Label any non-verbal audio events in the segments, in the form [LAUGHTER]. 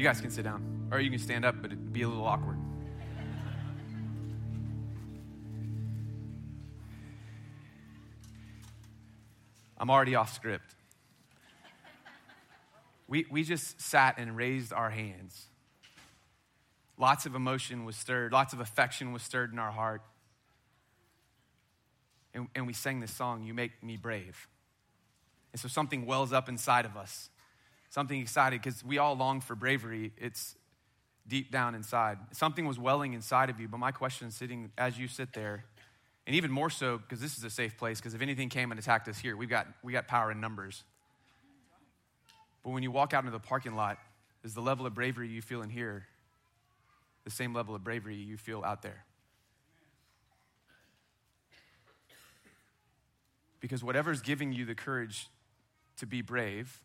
You guys can sit down, or you can stand up, but it'd be a little awkward. I'm already off script. We, we just sat and raised our hands. Lots of emotion was stirred, lots of affection was stirred in our heart. And, and we sang this song, You Make Me Brave. And so something wells up inside of us, something excited, because we all long for bravery. It's deep down inside. Something was welling inside of you, but my question is sitting as you sit there, and even more so, because this is a safe place, because if anything came and attacked us here, we've got, we got power in numbers. But when you walk out into the parking lot, is the level of bravery you feel in here the same level of bravery you feel out there? Because whatever's giving you the courage to be brave,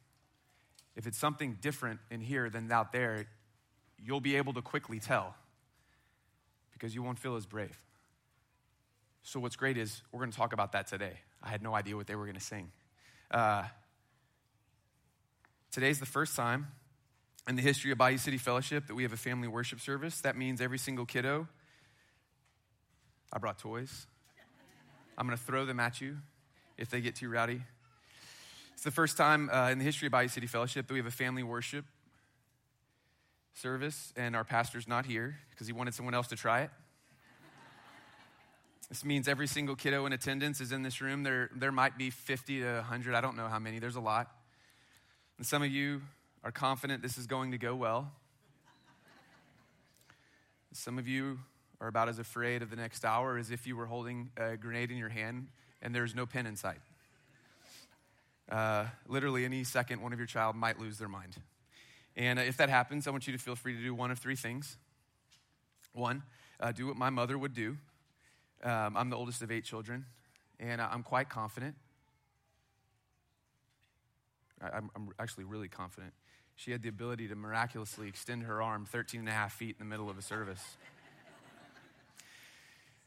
if it's something different in here than out there, you'll be able to quickly tell because you won't feel as brave. So, what's great is we're going to talk about that today. I had no idea what they were going to sing. Uh, today's the first time in the history of Bayou City Fellowship that we have a family worship service. That means every single kiddo, I brought toys. I'm going to throw them at you if they get too rowdy. It's the first time uh, in the history of Bayou City Fellowship that we have a family worship service, and our pastor's not here because he wanted someone else to try it. This means every single kiddo in attendance is in this room. There, there might be 50 to 100. I don't know how many. There's a lot. And some of you are confident this is going to go well. Some of you are about as afraid of the next hour as if you were holding a grenade in your hand and there's no pin in sight. Uh, literally, any second, one of your child might lose their mind. And uh, if that happens, I want you to feel free to do one of three things. One, uh, do what my mother would do. Um, I'm the oldest of eight children, and I'm quite confident. I, I'm, I'm actually really confident. She had the ability to miraculously extend her arm 13 and a half feet in the middle of a service.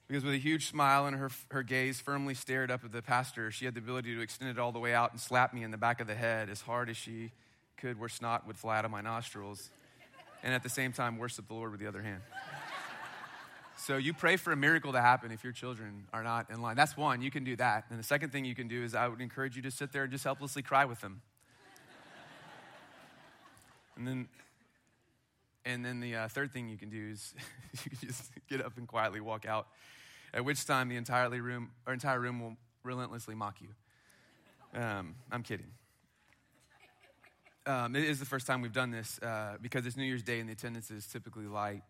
Because with a huge smile and her, her gaze firmly stared up at the pastor, she had the ability to extend it all the way out and slap me in the back of the head as hard as she could, where snot would fly out of my nostrils, and at the same time worship the Lord with the other hand. So you pray for a miracle to happen if your children are not in line. That's one, you can do that. And the second thing you can do is I would encourage you to sit there and just helplessly cry with them. And then and then the uh, third thing you can do is [LAUGHS] you can just get up and quietly walk out at which time the entirely room, or entire room will relentlessly mock you. Um, I'm kidding. Um, it is the first time we've done this uh, because it's New Year's Day and the attendance is typically light,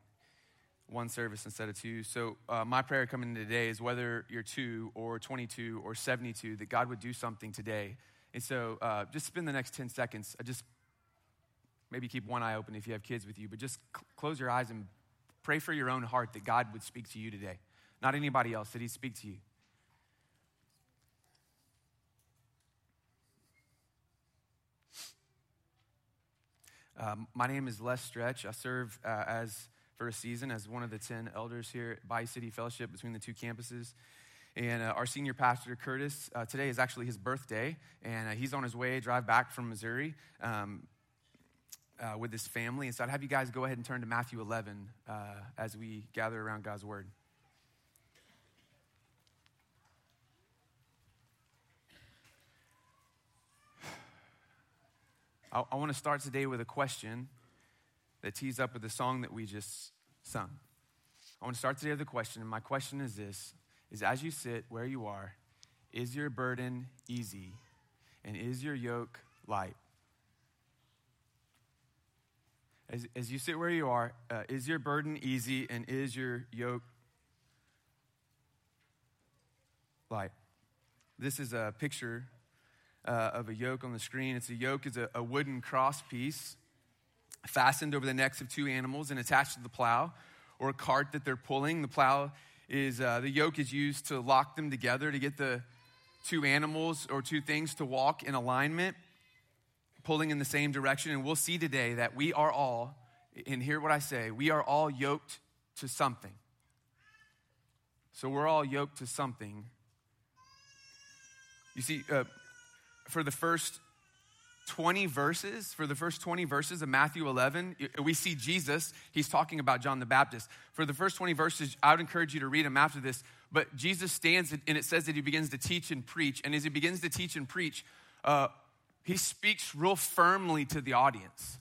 one service instead of two. So, uh, my prayer coming today is whether you're two or 22 or 72, that God would do something today. And so, uh, just spend the next 10 seconds. I just maybe keep one eye open if you have kids with you, but just cl- close your eyes and pray for your own heart that God would speak to you today not anybody else. that He'd speak to you? Um, my name is Les Stretch. I serve uh, as for a season as one of the 10 elders here at Bayou City Fellowship between the two campuses. And uh, our senior pastor, Curtis, uh, today is actually his birthday, and uh, he's on his way, drive back from Missouri um, uh, with his family. And so I'd have you guys go ahead and turn to Matthew 11 uh, as we gather around God's word. I, I want to start today with a question that tees up with the song that we just sung. I want to start today with a question, and my question is this is as you sit where you are, is your burden easy and is your yoke light? As, as you sit where you are, uh, is your burden easy and is your yoke light? This is a picture uh, of a yoke on the screen. It's a yoke is a, a wooden cross piece fastened over the necks of two animals and attached to the plow or a cart that they're pulling. The plow is uh, the yoke is used to lock them together to get the two animals or two things to walk in alignment, pulling in the same direction. And we'll see today that we are all, and hear what I say, we are all yoked to something. So we're all yoked to something. You see, uh, for the first 20 verses, for the first 20 verses of Matthew 11, we see Jesus. He's talking about John the Baptist. For the first 20 verses, I would encourage you to read them after this. But Jesus stands and it says that he begins to teach and preach. And as he begins to teach and preach, uh, he speaks real firmly to the audience.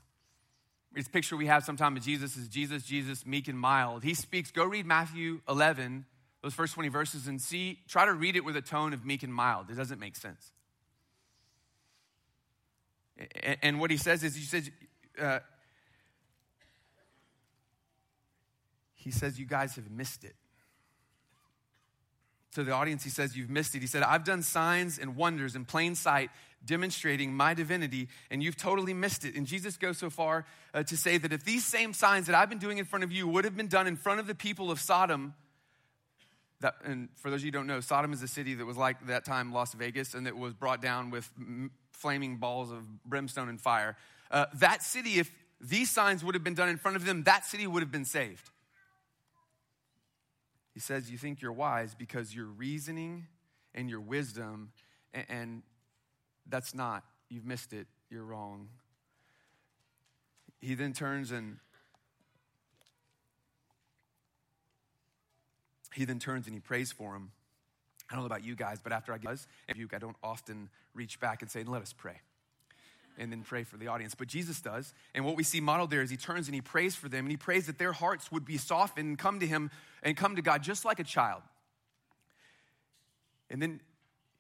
This picture we have sometimes of Jesus is Jesus, Jesus, meek and mild. He speaks, go read Matthew 11, those first 20 verses, and see, try to read it with a tone of meek and mild. It doesn't make sense. And what he says is, he says, uh, he says, you guys have missed it. To the audience, he says, You've missed it. He said, I've done signs and wonders in plain sight demonstrating my divinity, and you've totally missed it. And Jesus goes so far uh, to say that if these same signs that I've been doing in front of you would have been done in front of the people of Sodom, that, and for those of you who don't know, Sodom is a city that was like that time Las Vegas and that was brought down with flaming balls of brimstone and fire. Uh, that city, if these signs would have been done in front of them, that city would have been saved. He says, You think you're wise because your reasoning and your wisdom, and, and that's not. You've missed it. You're wrong. He then turns and he then turns and he prays for him. I don't know about you guys, but after I get you, I don't often reach back and say, let us pray. And then pray for the audience. But Jesus does. And what we see modeled there is he turns and he prays for them and he prays that their hearts would be softened and come to him and come to God just like a child. And then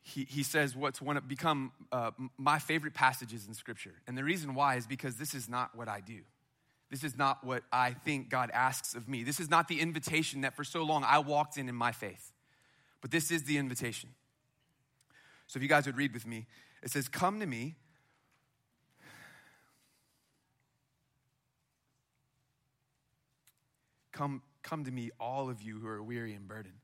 he, he says what's one of become uh, my favorite passages in Scripture. And the reason why is because this is not what I do. This is not what I think God asks of me. This is not the invitation that for so long I walked in in my faith. But this is the invitation. So if you guys would read with me, it says, Come to me. Come, come to me, all of you who are weary and burdened.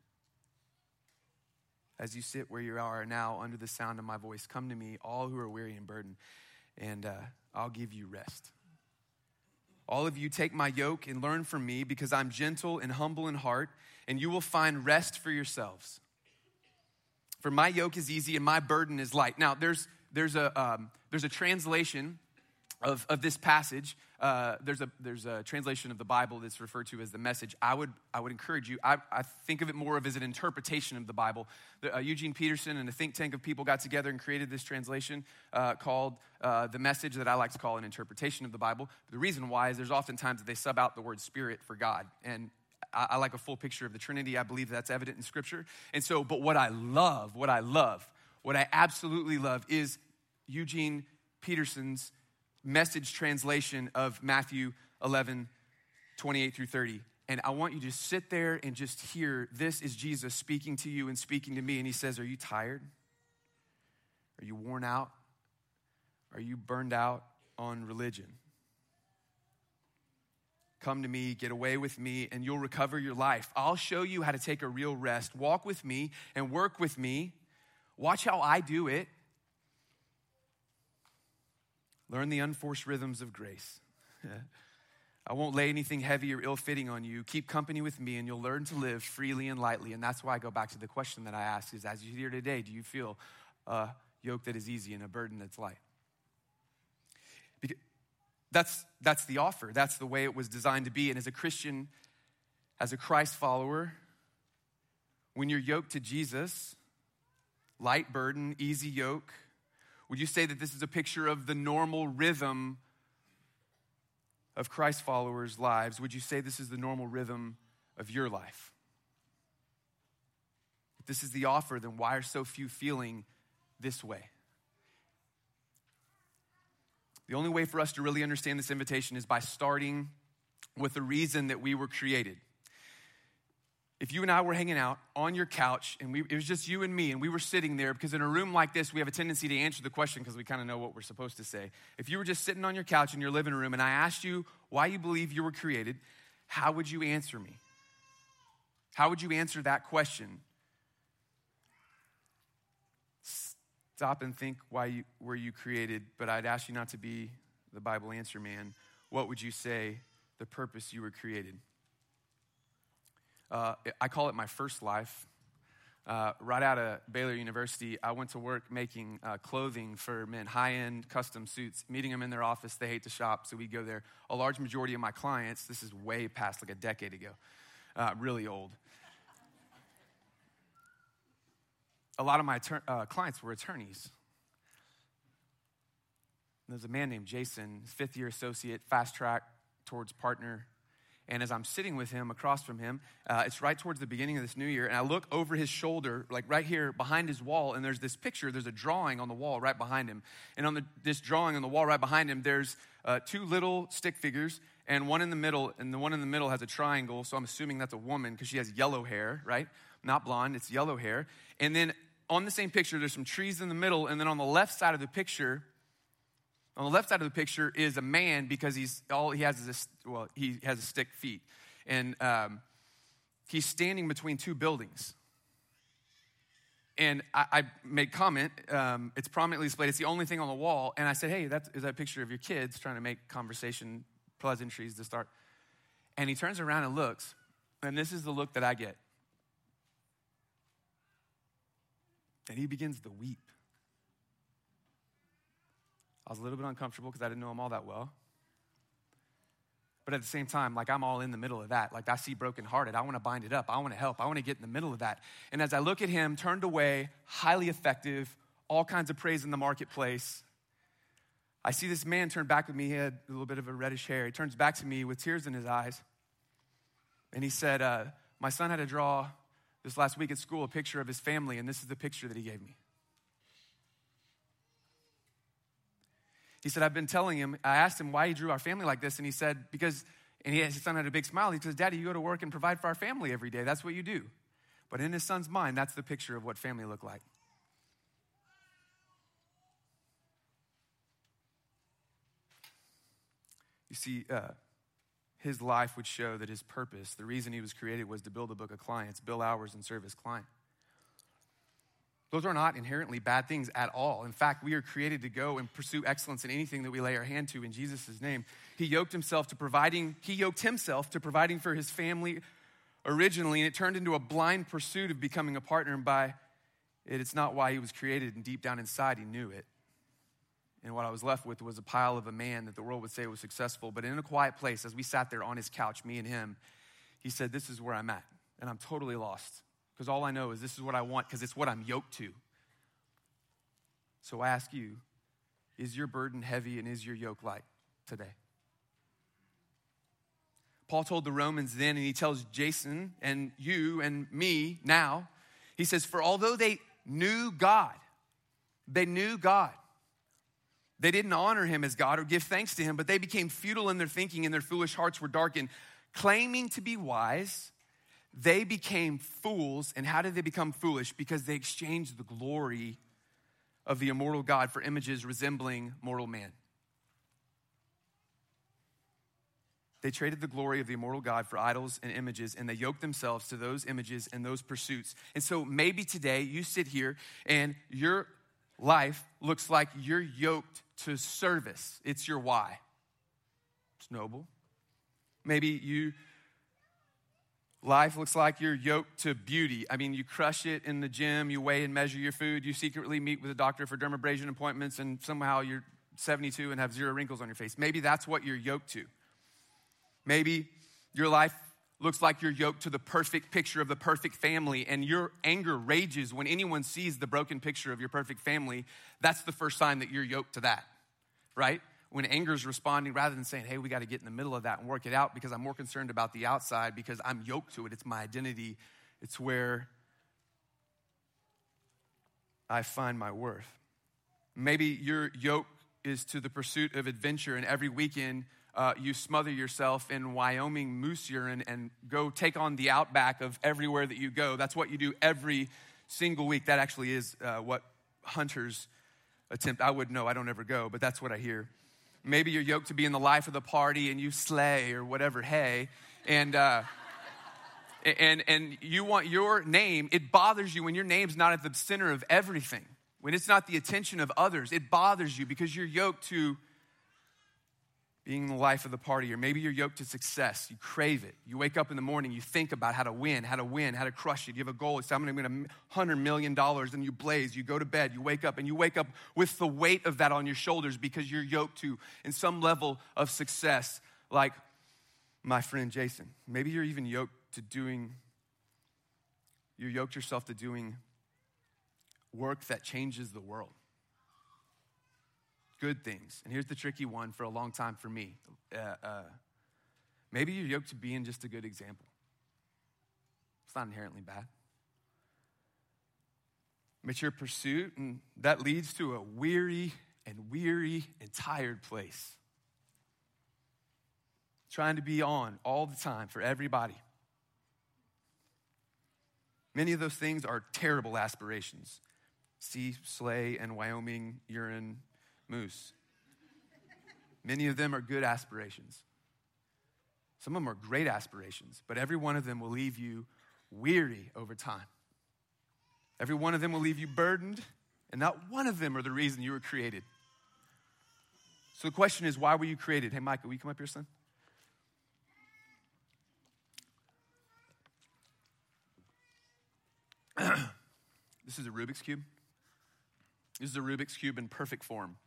As you sit where you are now under the sound of my voice, come to me, all who are weary and burdened, and uh, I'll give you rest. All of you take my yoke and learn from me because I'm gentle and humble in heart, and you will find rest for yourselves. For my yoke is easy and my burden is light. Now, there's, there's, a, um, there's a translation of, of this passage. Uh, there's, a, there's a translation of the Bible that's referred to as the message. I would, I would encourage you, I, I think of it more of as an interpretation of the Bible. The, uh, Eugene Peterson and a think tank of people got together and created this translation uh, called uh, the message that I like to call an interpretation of the Bible. The reason why is there's oftentimes that they sub out the word spirit for God. And I like a full picture of the Trinity. I believe that's evident in Scripture. And so, but what I love, what I love, what I absolutely love is Eugene Peterson's message translation of Matthew 11, 28 through 30. And I want you to sit there and just hear this is Jesus speaking to you and speaking to me. And he says, Are you tired? Are you worn out? Are you burned out on religion? Come to me, get away with me, and you'll recover your life. I'll show you how to take a real rest. Walk with me and work with me. Watch how I do it. Learn the unforced rhythms of grace. [LAUGHS] I won't lay anything heavy or ill fitting on you. Keep company with me, and you'll learn to live freely and lightly. And that's why I go back to the question that I asked is as you're here today, do you feel a yoke that is easy and a burden that's light? That's, that's the offer. That's the way it was designed to be. And as a Christian, as a Christ follower, when you're yoked to Jesus, light burden, easy yoke, would you say that this is a picture of the normal rhythm of Christ followers' lives? Would you say this is the normal rhythm of your life? If this is the offer, then why are so few feeling this way? The only way for us to really understand this invitation is by starting with the reason that we were created. If you and I were hanging out on your couch and we, it was just you and me, and we were sitting there, because in a room like this, we have a tendency to answer the question because we kind of know what we're supposed to say. If you were just sitting on your couch in your living room and I asked you why you believe you were created, how would you answer me? How would you answer that question? stop and think why you, were you created, but I'd ask you not to be the Bible answer man. What would you say the purpose you were created? Uh, I call it my first life. uh, right out of Baylor University, I went to work making uh, clothing for men, high end custom suits, meeting them in their office. They hate to shop, so we go there. A large majority of my clients, this is way past like a decade ago, uh, really old. A lot of my uh, clients were attorneys. There's a man named Jason, fifth year associate, fast track towards partner and as I'm sitting with him across from him, uh, it's right towards the beginning of this new year. And I look over his shoulder, like right here behind his wall, and there's this picture. There's a drawing on the wall right behind him. And on the, this drawing on the wall right behind him, there's uh, two little stick figures and one in the middle. And the one in the middle has a triangle. So I'm assuming that's a woman because she has yellow hair, right? Not blonde, it's yellow hair. And then on the same picture, there's some trees in the middle. And then on the left side of the picture, on the left side of the picture is a man because he's all he has is a, well he has a stick feet, and um, he's standing between two buildings. And I, I made comment. Um, it's prominently displayed. It's the only thing on the wall. And I said, "Hey, that is that a picture of your kids trying to make conversation pleasantries to start." And he turns around and looks, and this is the look that I get. And he begins to weep. I was a little bit uncomfortable because I didn't know him all that well. But at the same time, like I'm all in the middle of that. Like I see brokenhearted. I want to bind it up. I want to help. I want to get in the middle of that. And as I look at him, turned away, highly effective, all kinds of praise in the marketplace, I see this man turn back with me. He had a little bit of a reddish hair. He turns back to me with tears in his eyes. And he said, uh, My son had to draw this last week at school a picture of his family, and this is the picture that he gave me. He said, I've been telling him, I asked him why he drew our family like this, and he said, because, and he, his son had a big smile. He says, Daddy, you go to work and provide for our family every day. That's what you do. But in his son's mind, that's the picture of what family looked like. You see, uh, his life would show that his purpose, the reason he was created, was to build a book of clients, bill hours, and serve his client. Those are not inherently bad things at all. In fact, we are created to go and pursue excellence in anything that we lay our hand to in Jesus' name. He yoked himself to providing, he yoked himself to providing for his family originally, and it turned into a blind pursuit of becoming a partner. And by it, it's not why he was created, and deep down inside, he knew it. And what I was left with was a pile of a man that the world would say was successful. But in a quiet place, as we sat there on his couch, me and him, he said, This is where I'm at, and I'm totally lost because all I know is this is what I want because it's what I'm yoked to. So I ask you, is your burden heavy and is your yoke light today? Paul told the Romans then, and he tells Jason and you and me now, he says, For although they knew God, they knew God. They didn't honor him as God or give thanks to him, but they became futile in their thinking and their foolish hearts were darkened. Claiming to be wise, they became fools. And how did they become foolish? Because they exchanged the glory of the immortal God for images resembling mortal man. They traded the glory of the immortal God for idols and images, and they yoked themselves to those images and those pursuits. And so maybe today you sit here and your life looks like you're yoked to service. It's your why. It's noble. Maybe you Life looks like you're yoked to beauty. I mean, you crush it in the gym, you weigh and measure your food, you secretly meet with a doctor for dermabrasion appointments, and somehow you're 72 and have zero wrinkles on your face. Maybe that's what you're yoked to. Maybe your life looks like you're yoked to the perfect picture of the perfect family, and your anger rages when anyone sees the broken picture of your perfect family. That's the first sign that you're yoked to that, right? When anger is responding, rather than saying, hey, we got to get in the middle of that and work it out because I'm more concerned about the outside because I'm yoked to it. It's my identity, it's where I find my worth. Maybe your yoke is to the pursuit of adventure, and every weekend uh, you smother yourself in Wyoming moose urine and go take on the outback of everywhere that you go. That's what you do every single week. That actually is uh, what hunters attempt. I would know, I don't ever go, but that's what I hear. Maybe you're yoked to be in the life of the party and you slay or whatever, hey. And, uh, and, and you want your name, it bothers you when your name's not at the center of everything, when it's not the attention of others. It bothers you because you're yoked to being the life of the party, or maybe you're yoked to success. You crave it. You wake up in the morning, you think about how to win, how to win, how to crush it. You have a goal. It's I'm going to win a hundred million dollars, and you blaze. You go to bed. You wake up, and you wake up with the weight of that on your shoulders because you're yoked to in some level of success, like my friend Jason. Maybe you're even yoked to doing. You yoked yourself to doing work that changes the world good things. And here's the tricky one for a long time for me. Uh, uh, maybe you're yoked to being just a good example. It's not inherently bad. Mature pursuit, and that leads to a weary and weary and tired place. Trying to be on all the time for everybody. Many of those things are terrible aspirations. See, Slay, and Wyoming urine moose. Many of them are good aspirations. Some of them are great aspirations, but every one of them will leave you weary over time. Every one of them will leave you burdened, and not one of them are the reason you were created. So the question is, why were you created? Hey, Michael, will you come up here, son? [CLEARS THROAT] this is a Rubik's Cube. This is a Rubik's Cube in perfect form.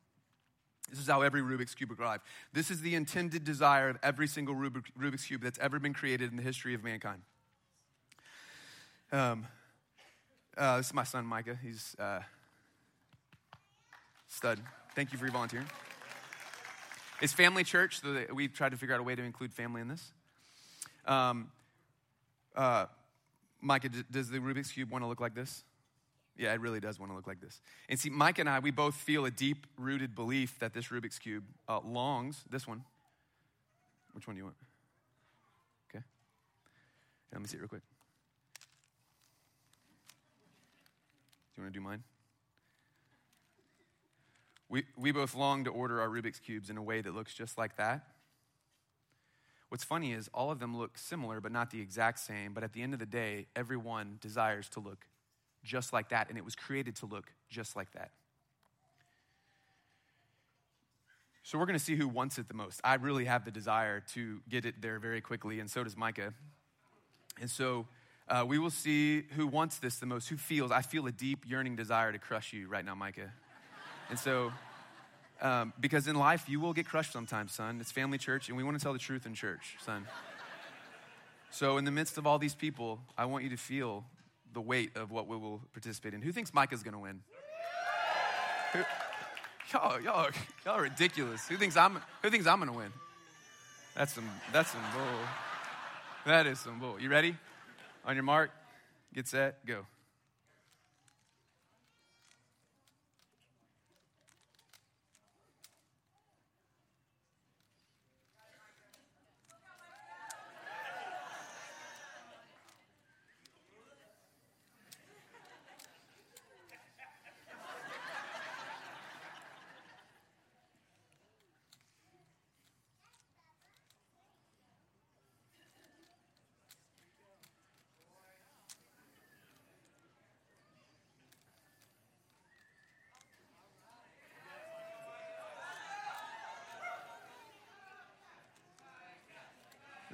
This is how every Rubik's Cube arrived. This is the intended desire of every single Rubik's Cube that's ever been created in the history of mankind. Um, uh, this is my son, Micah. He's uh, stud. Thank you for your volunteering. It's family church, so we've tried to figure out a way to include family in this. Um, uh, Micah, does the Rubik's Cube want to look like this? Yeah, it really does want to look like this. And see, Mike and I, we both feel a deep rooted belief that this Rubik's Cube uh, longs, this one. Which one do you want? Okay. let me see it real quick. Do you want to do mine? We, we both long to order our Rubik's Cubes in a way that looks just like that. What's funny is all of them look similar, but not the exact same. But at the end of the day, everyone desires to look just like that, and it was created to look just like that. So we're going to see who wants it the most. I really have the desire to get it there very quickly, and so does Micah. And so uh, we will see who wants this the most, who feels. I feel a deep, yearning desire to crush you right now, Micah. And so, um, because in life, you will get crushed sometimes, son. It's family church, and we want to tell the truth in church, son. So, in the midst of all these people, I want you to feel the weight of what we will participate in. Who thinks Micah's going to win? Who, y'all, y'all, y'all are ridiculous. Who thinks I'm, who thinks I'm going to win? That's some, that's some bull. That is some bull. You ready? On your mark, get set, go.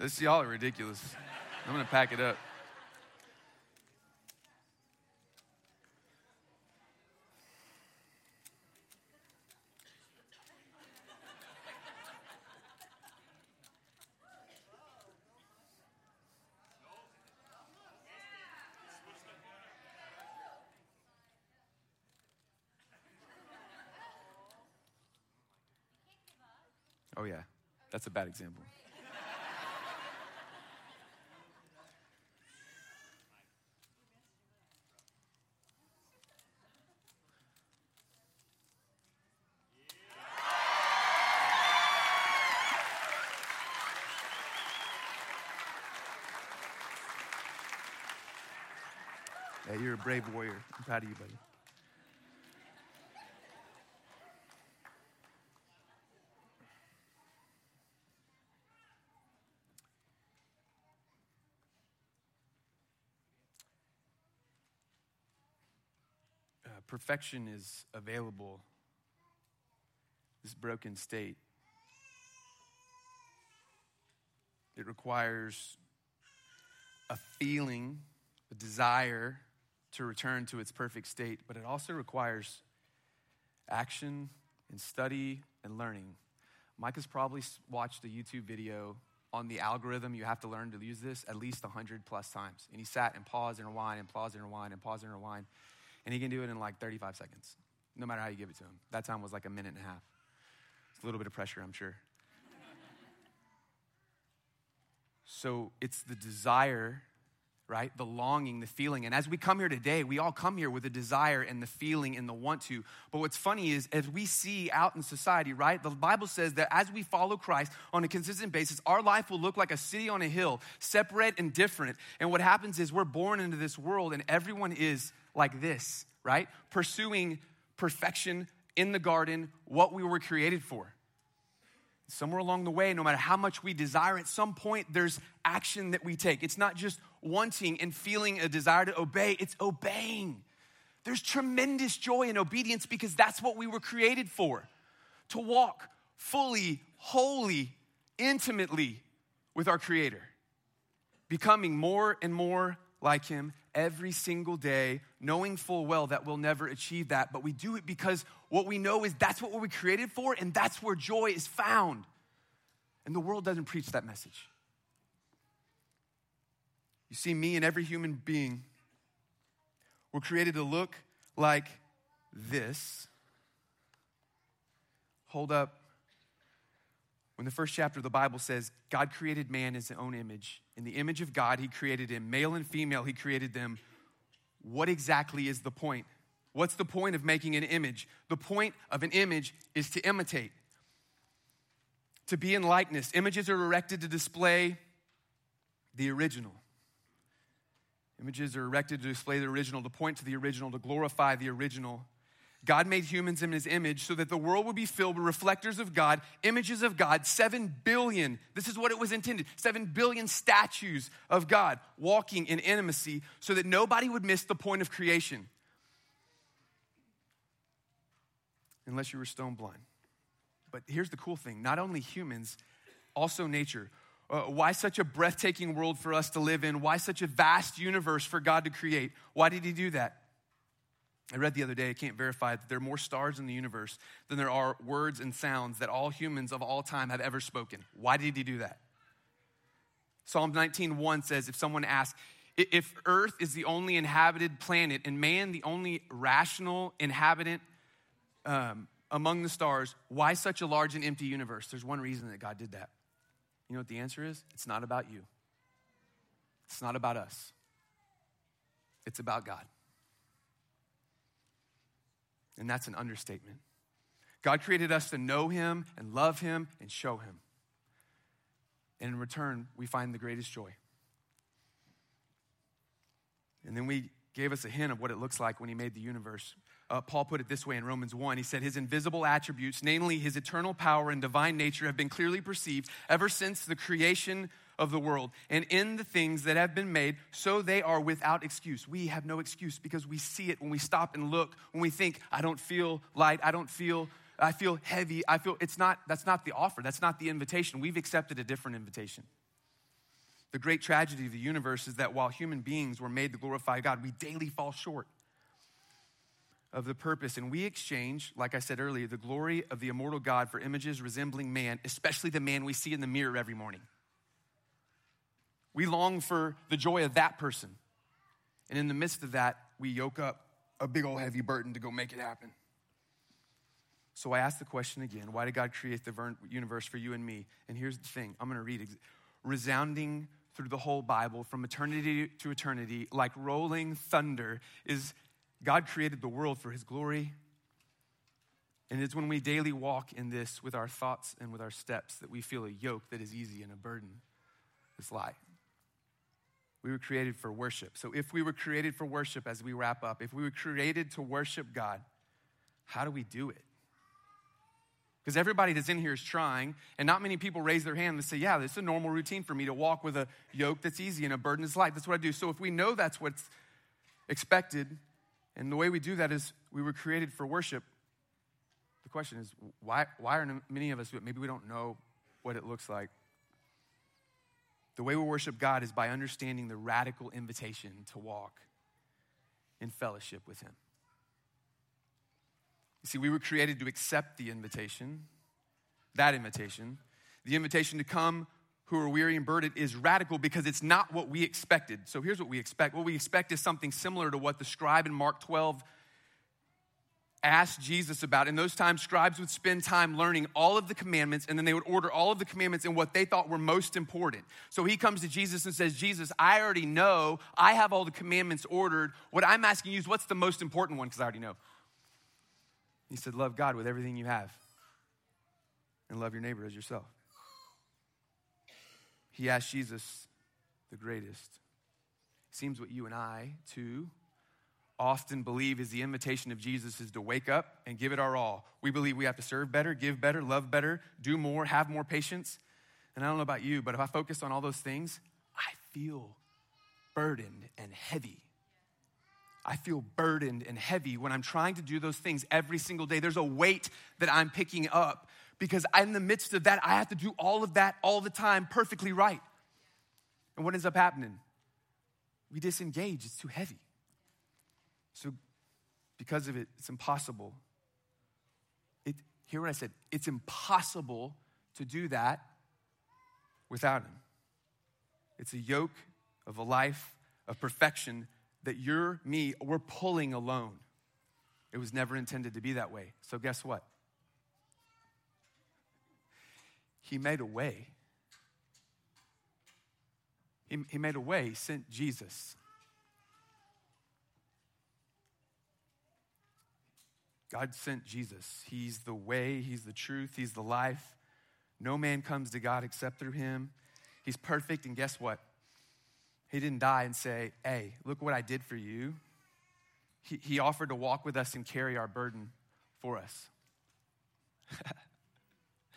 This y'all are ridiculous. I'm gonna pack it up. Oh, yeah, that's a bad example. Yeah, you're a brave warrior. I'm proud of you, buddy. Uh, perfection is available, this broken state it requires a feeling, a desire to return to its perfect state, but it also requires action and study and learning. Mike has probably watched a YouTube video on the algorithm. You have to learn to use this at least 100 plus times. And he sat and paused and rewind and paused and rewind and paused and rewind. And he can do it in like 35 seconds, no matter how you give it to him. That time was like a minute and a half. It's a little bit of pressure, I'm sure. so it's the desire right? The longing, the feeling. And as we come here today, we all come here with a desire and the feeling and the want to. But what's funny is, as we see out in society, right? The Bible says that as we follow Christ on a consistent basis, our life will look like a city on a hill, separate and different. And what happens is we're born into this world and everyone is like this, right? Pursuing perfection in the garden, what we were created for somewhere along the way, no matter how much we desire, at some point there's action that we take. It's not just wanting and feeling a desire to obey, it's obeying. There's tremendous joy in obedience because that's what we were created for to walk fully, wholly, intimately with our Creator, becoming more and more like Him every single day, knowing full well that we'll never achieve that. But we do it because what we know is that's what we were created for, and that's where joy is found. And the world doesn't preach that message. You see, me and every human being were created to look like this. Hold up. When the first chapter of the Bible says God created man in his own image, in the image of God, he created him, male and female, he created them. What exactly is the point? What's the point of making an image? The point of an image is to imitate, to be in likeness. Images are erected to display the original. Images are erected to display the original, to point to the original, to glorify the original. God made humans in his image so that the world would be filled with reflectors of God, images of God, seven billion. This is what it was intended seven billion statues of God walking in intimacy so that nobody would miss the point of creation. Unless you were stone blind. But here's the cool thing not only humans, also nature. Uh, why such a breathtaking world for us to live in? Why such a vast universe for God to create? Why did He do that? I read the other day, I can't verify that there are more stars in the universe than there are words and sounds that all humans of all time have ever spoken. Why did he do that? Psalm 19:1 says if someone asks if earth is the only inhabited planet and man the only rational inhabitant um, among the stars, why such a large and empty universe? There's one reason that God did that. You know what the answer is? It's not about you. It's not about us. It's about God. And that's an understatement. God created us to know Him and love Him and show Him. And in return, we find the greatest joy. And then we gave us a hint of what it looks like when He made the universe. Uh, Paul put it this way in Romans 1. He said, His invisible attributes, namely His eternal power and divine nature, have been clearly perceived ever since the creation of the world and in the things that have been made, so they are without excuse. We have no excuse because we see it when we stop and look, when we think, I don't feel light, I don't feel, I feel heavy, I feel, it's not, that's not the offer, that's not the invitation. We've accepted a different invitation. The great tragedy of the universe is that while human beings were made to glorify God, we daily fall short of the purpose. And we exchange, like I said earlier, the glory of the immortal God for images resembling man, especially the man we see in the mirror every morning. We long for the joy of that person. And in the midst of that, we yoke up a big old heavy burden to go make it happen. So I ask the question again why did God create the universe for you and me? And here's the thing I'm going to read resounding through the whole Bible from eternity to eternity, like rolling thunder, is God created the world for his glory. And it's when we daily walk in this with our thoughts and with our steps that we feel a yoke that is easy and a burden is light. We were created for worship. So, if we were created for worship as we wrap up, if we were created to worship God, how do we do it? Because everybody that's in here is trying, and not many people raise their hand and say, Yeah, this is a normal routine for me to walk with a yoke that's easy and a burden is light. That's what I do. So, if we know that's what's expected, and the way we do that is we were created for worship, the question is, why, why are many of us, maybe we don't know what it looks like The way we worship God is by understanding the radical invitation to walk in fellowship with Him. You see, we were created to accept the invitation, that invitation. The invitation to come who are weary and burdened is radical because it's not what we expected. So here's what we expect. What we expect is something similar to what the scribe in Mark 12 asked Jesus about. In those times, scribes would spend time learning all of the commandments and then they would order all of the commandments in what they thought were most important. So he comes to Jesus and says, Jesus, I already know, I have all the commandments ordered. What I'm asking you is what's the most important one? Because I already know. He said, Love God with everything you have and love your neighbor as yourself. He asked Jesus, the greatest. Seems what you and I, too, often believe is the invitation of Jesus is to wake up and give it our all. We believe we have to serve better, give better, love better, do more, have more patience. And I don't know about you, but if I focus on all those things, I feel burdened and heavy. I feel burdened and heavy when I'm trying to do those things every single day. There's a weight that I'm picking up because in the midst of that, I have to do all of that all the time perfectly right. And what ends up happening? We disengage, it's too heavy. So, because of it, it's impossible. It, hear what I said it's impossible to do that without Him. It's a yoke of a life of perfection that you're, me, we're pulling alone. It was never intended to be that way. So, guess what? He made a way. He, he made a way, he sent Jesus. God sent Jesus. He's the way, He's the truth, He's the life. No man comes to God except through Him. He's perfect, and guess what? He didn't die and say, Hey, look what I did for you. He, he offered to walk with us and carry our burden for us.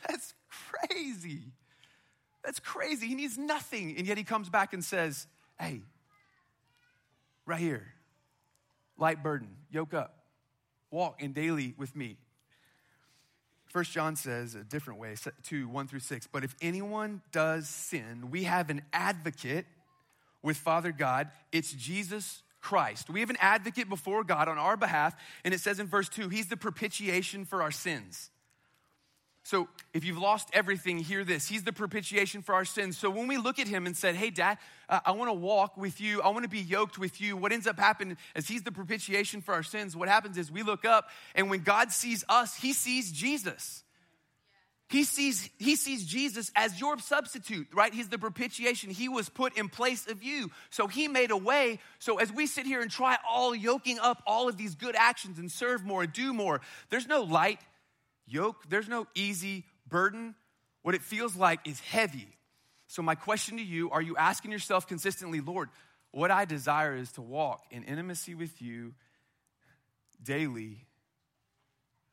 That's crazy. That's crazy. He needs nothing. And yet he comes back and says, Hey, right here, light burden, yoke up walk in daily with me. First John says a different way, 2, 1 through 6. But if anyone does sin, we have an advocate with Father God. It's Jesus Christ. We have an advocate before God on our behalf. And it says in verse 2, He's the propitiation for our sins. So if you've lost everything, hear this. He's the propitiation for our sins. So when we look at him and said, Hey, dad, uh, I want to walk with you, I want to be yoked with you, what ends up happening is he's the propitiation for our sins. What happens is we look up, and when God sees us, he sees Jesus. He sees, he sees Jesus as your substitute, right? He's the propitiation. He was put in place of you. So he made a way. So as we sit here and try all yoking up all of these good actions and serve more and do more, there's no light yoke, there's no easy burden. What it feels like is heavy. So, my question to you are you asking yourself consistently, Lord, what I desire is to walk in intimacy with you daily?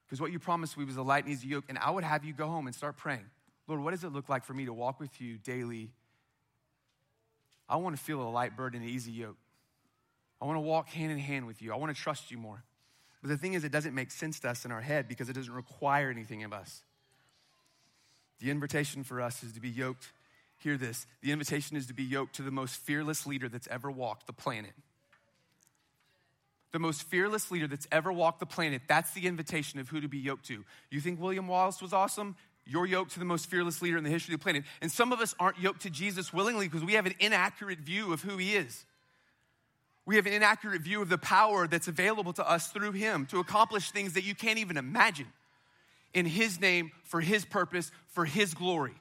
Because what you promised me was a light and easy yoke. And I would have you go home and start praying, Lord, what does it look like for me to walk with you daily? I want to feel a light burden and easy yoke. I want to walk hand in hand with you. I want to trust you more. But the thing is, it doesn't make sense to us in our head because it doesn't require anything of us. The invitation for us is to be yoked. Hear this the invitation is to be yoked to the most fearless leader that's ever walked the planet. The most fearless leader that's ever walked the planet. That's the invitation of who to be yoked to. You think William Wallace was awesome? You're yoked to the most fearless leader in the history of the planet. And some of us aren't yoked to Jesus willingly because we have an inaccurate view of who he is. We have an inaccurate view of the power that's available to us through Him to accomplish things that you can't even imagine in His name, for His purpose, for His glory,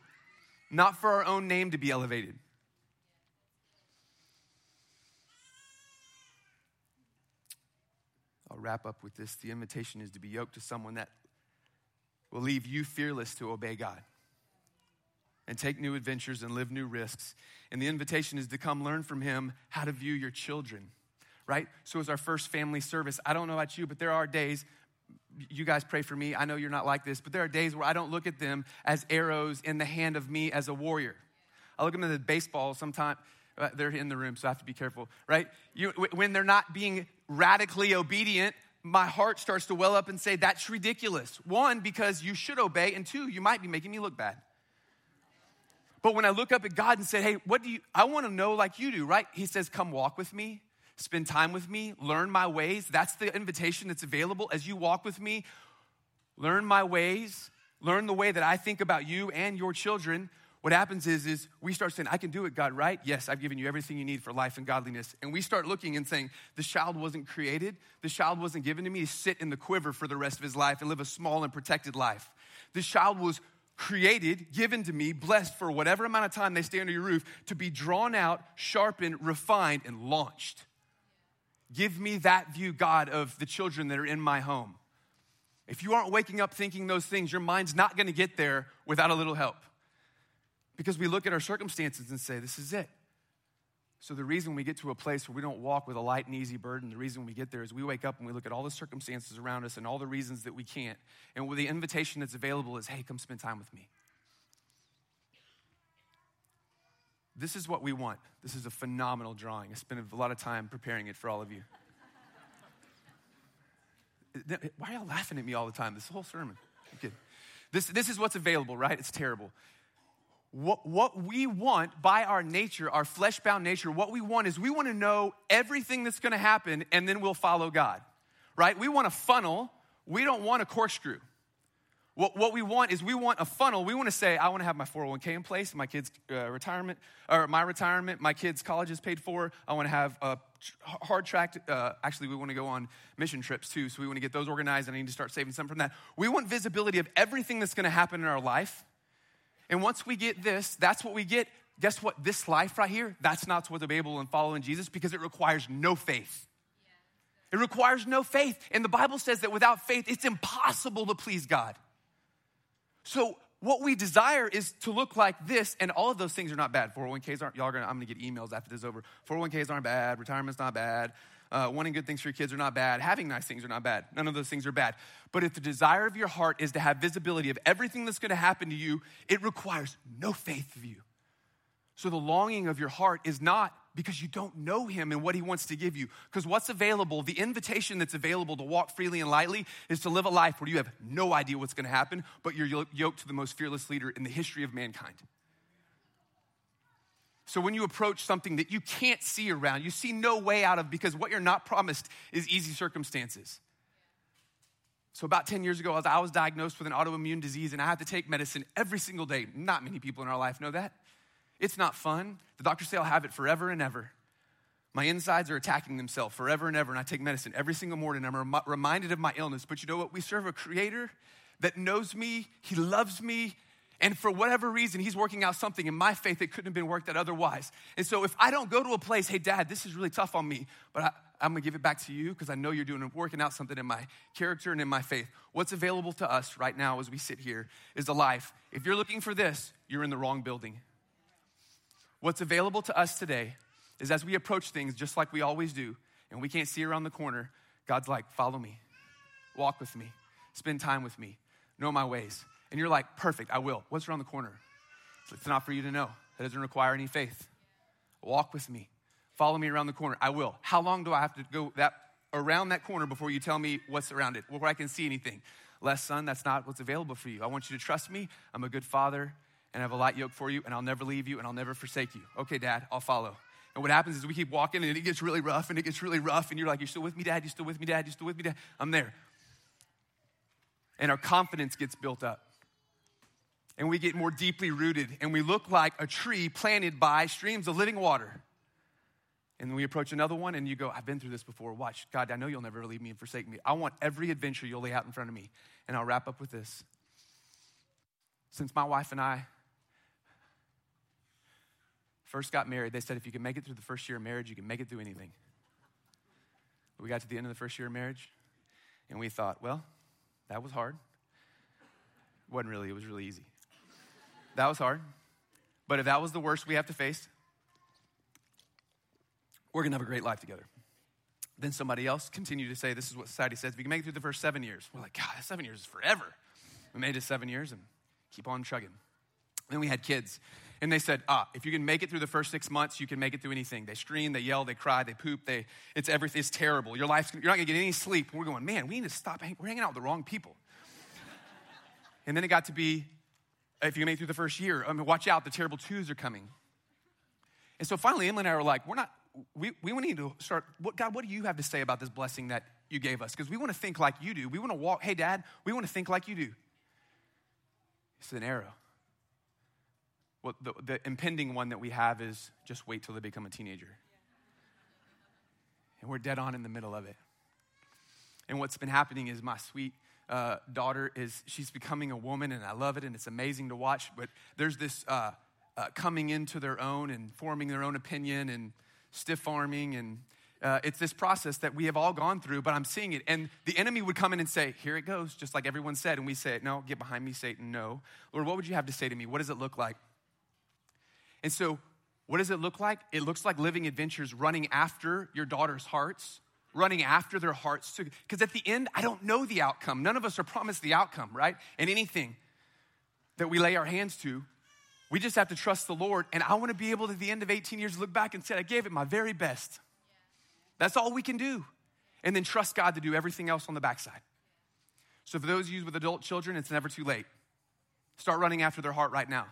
not for our own name to be elevated. I'll wrap up with this. The invitation is to be yoked to someone that will leave you fearless to obey God and take new adventures and live new risks. And the invitation is to come learn from him how to view your children, right? So, as our first family service, I don't know about you, but there are days, you guys pray for me. I know you're not like this, but there are days where I don't look at them as arrows in the hand of me as a warrior. I look at them as baseball sometimes. Uh, they're in the room, so I have to be careful, right? You, when they're not being radically obedient, my heart starts to well up and say, That's ridiculous. One, because you should obey, and two, you might be making me look bad. But when I look up at God and say, hey, what do you, I want to know like you do, right? He says, come walk with me, spend time with me, learn my ways. That's the invitation that's available as you walk with me. Learn my ways, learn the way that I think about you and your children. What happens is, is we start saying, I can do it, God, right? Yes, I've given you everything you need for life and godliness. And we start looking and saying, this child wasn't created. This child wasn't given to me to sit in the quiver for the rest of his life and live a small and protected life. This child was created, given to me, blessed for whatever amount of time they stay under your roof to be drawn out, sharpened, refined, and launched. Give me that view, God, of the children that are in my home. If you aren't waking up thinking those things, your mind's not gonna get there without a little help. Because we look at our circumstances and say, this is it. So, the reason we get to a place where we don't walk with a light and easy burden, the reason we get there is we wake up and we look at all the circumstances around us and all the reasons that we can't. And the invitation that's available is, hey, come spend time with me. This is what we want. This is a phenomenal drawing. I spent a lot of time preparing it for all of you. [LAUGHS] Why are y'all laughing at me all the time? This whole sermon. This, this is what's available, right? It's terrible what, what we want by our nature, our flesh bound nature, what we want is we want to know everything that's going to happen and then we'll follow God, right? We want a funnel, we don't want a corkscrew. What, what we want is we want a funnel. We want to say, I want to have my 401k in place, my kids' uh, retirement, or my retirement, my kids' college is paid for. I want to have a hard track. Uh, actually, we want to go on mission trips too, so we want to get those organized, and I need to start saving some from that. We want visibility of everything that's going to happen in our life and once we get this, that's what we get. Guess what? This life right here, that's not what's available in following Jesus because it requires no faith. It requires no faith. And the Bible says that without faith, it's impossible to please God. So, what we desire is to look like this, and all of those things are not bad. 401ks aren't, y'all are gonna, I'm gonna get emails after this is over. 401ks aren't bad, retirement's not bad, uh, wanting good things for your kids are not bad. Having nice things are not bad. None of those things are bad. But if the desire of your heart is to have visibility of everything that's going to happen to you, it requires no faith of you. So the longing of your heart is not because you don't know him and what he wants to give you. Because what's available, the invitation that's available to walk freely and lightly, is to live a life where you have no idea what's going to happen, but you're yoked to the most fearless leader in the history of mankind. So when you approach something that you can't see around, you see no way out of because what you're not promised is easy circumstances. So about 10 years ago, I was diagnosed with an autoimmune disease and I had to take medicine every single day. Not many people in our life know that. It's not fun. The doctors say I'll have it forever and ever. My insides are attacking themselves forever and ever, and I take medicine every single morning. I'm rem- reminded of my illness. But you know what? We serve a creator that knows me, he loves me, and for whatever reason, he's working out something in my faith that couldn't have been worked out otherwise. And so if I don't go to a place, hey, dad, this is really tough on me, but I, am gonna give it back to you because I know you're doing working out something in my character and in my faith. What's available to us right now as we sit here is a life. If you're looking for this, you're in the wrong building. What's available to us today is as we approach things just like we always do, and we can't see around the corner, God's like, follow me, walk with me, spend time with me, know my ways. And you're like, perfect, I will. What's around the corner? It's not for you to know. That doesn't require any faith. Walk with me. Follow me around the corner. I will. How long do I have to go that around that corner before you tell me what's around it, where I can see anything? Less son, that's not what's available for you. I want you to trust me. I'm a good father, and I have a light yoke for you, and I'll never leave you, and I'll never forsake you. Okay, Dad, I'll follow. And what happens is we keep walking, and it gets really rough, and it gets really rough, and you're like, You're still with me, Dad? You're still with me, Dad? You're still with me, Dad? I'm there. And our confidence gets built up and we get more deeply rooted and we look like a tree planted by streams of living water. And then we approach another one and you go, I've been through this before. Watch, God, I know you'll never leave me and forsake me. I want every adventure you'll lay out in front of me. And I'll wrap up with this. Since my wife and I first got married, they said if you can make it through the first year of marriage, you can make it through anything. we got to the end of the first year of marriage and we thought, well, that was hard. It wasn't really, it was really easy. That was hard. But if that was the worst we have to face, we're going to have a great life together. Then somebody else continued to say, This is what society says. If you can make it through the first seven years, we're like, God, seven years is forever. We made it seven years and keep on chugging. Then we had kids. And they said, ah, if you can make it through the first six months, you can make it through anything. They scream, they yell, they cry, they poop, they, it's everything, it's terrible. Your life's, you're not gonna get any sleep. We're going, man, we need to stop, we're hanging out with the wrong people. and then it got to be if you make it through the first year, I mean, watch out, the terrible twos are coming. And so finally, Emily and I were like, we're not, we, we need to start, what, God, what do you have to say about this blessing that you gave us? Because we want to think like you do. We want to walk, hey, Dad, we want to think like you do. It's an arrow. Well, the, the impending one that we have is just wait till they become a teenager. And we're dead on in the middle of it. And what's been happening is my sweet uh, daughter is she's becoming a woman, and I love it, and it's amazing to watch. But there's this uh, uh, coming into their own and forming their own opinion and stiff arming and uh, it's this process that we have all gone through, but I'm seeing it. And the enemy would come in and say, Here it goes, just like everyone said. And we say, No, get behind me, Satan. No. Lord, what would you have to say to me? What does it look like? And so, what does it look like? It looks like living adventures, running after your daughter's hearts, running after their hearts. Because at the end, I don't know the outcome. None of us are promised the outcome, right? And anything that we lay our hands to, we just have to trust the Lord. And I want to be able to, at the end of 18 years, look back and say, I gave it my very best. That's all we can do. And then trust God to do everything else on the backside. So, for those of you with adult children, it's never too late. Start running after their heart right now.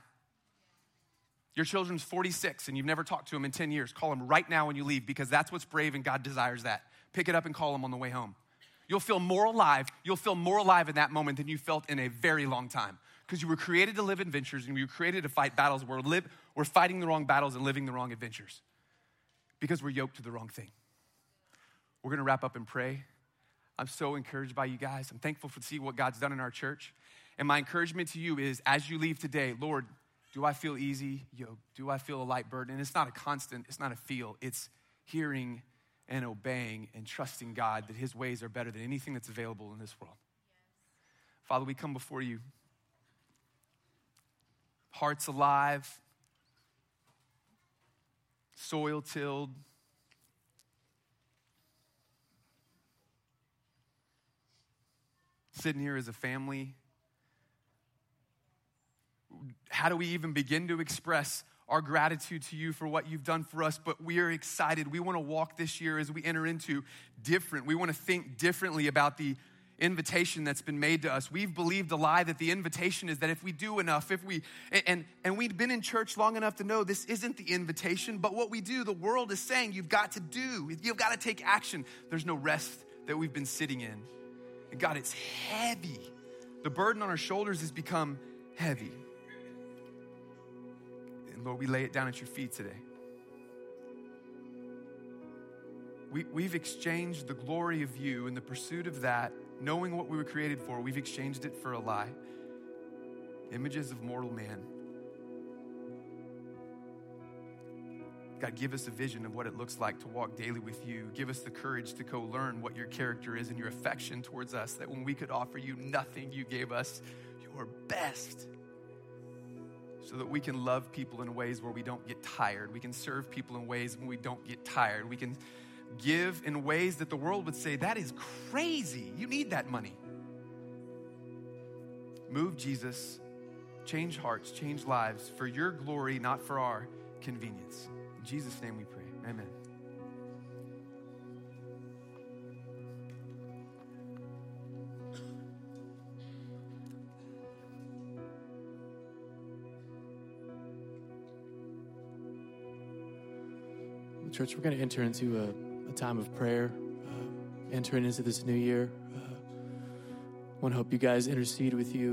Your children's 46 and you've never talked to them in 10 years. Call them right now when you leave because that's what's brave and God desires that. Pick it up and call them on the way home. You'll feel more alive. You'll feel more alive in that moment than you felt in a very long time because you were created to live adventures and you were created to fight battles. We're, live, we're fighting the wrong battles and living the wrong adventures because we're yoked to the wrong thing. We're going to wrap up and pray. I'm so encouraged by you guys. I'm thankful for see what God's done in our church. And my encouragement to you is as you leave today, Lord, do I feel easy? Yo, do I feel a light burden? And it's not a constant, it's not a feel, it's hearing and obeying and trusting God that His ways are better than anything that's available in this world. Yes. Father, we come before you, hearts alive, soil tilled sitting here as a family? How do we even begin to express our gratitude to you for what you've done for us? But we are excited. We want to walk this year as we enter into different. We want to think differently about the invitation that's been made to us. We've believed a lie that the invitation is that if we do enough, if we and and we've been in church long enough to know this isn't the invitation, but what we do, the world is saying you've got to do. You've got to take action. There's no rest that we've been sitting in. And God, it's heavy. The burden on our shoulders has become heavy. And Lord, we lay it down at your feet today. We, we've exchanged the glory of you in the pursuit of that, knowing what we were created for, we've exchanged it for a lie. Images of mortal man. God, give us a vision of what it looks like to walk daily with you. Give us the courage to co learn what your character is and your affection towards us, that when we could offer you nothing, you gave us your best. So that we can love people in ways where we don't get tired. We can serve people in ways when we don't get tired. We can give in ways that the world would say, that is crazy. You need that money. Move, Jesus. Change hearts, change lives for your glory, not for our convenience. In Jesus' name we pray. Amen. Church, we're going to enter into a, a time of prayer, uh, entering into this new year. Uh, I want to hope you guys intercede with you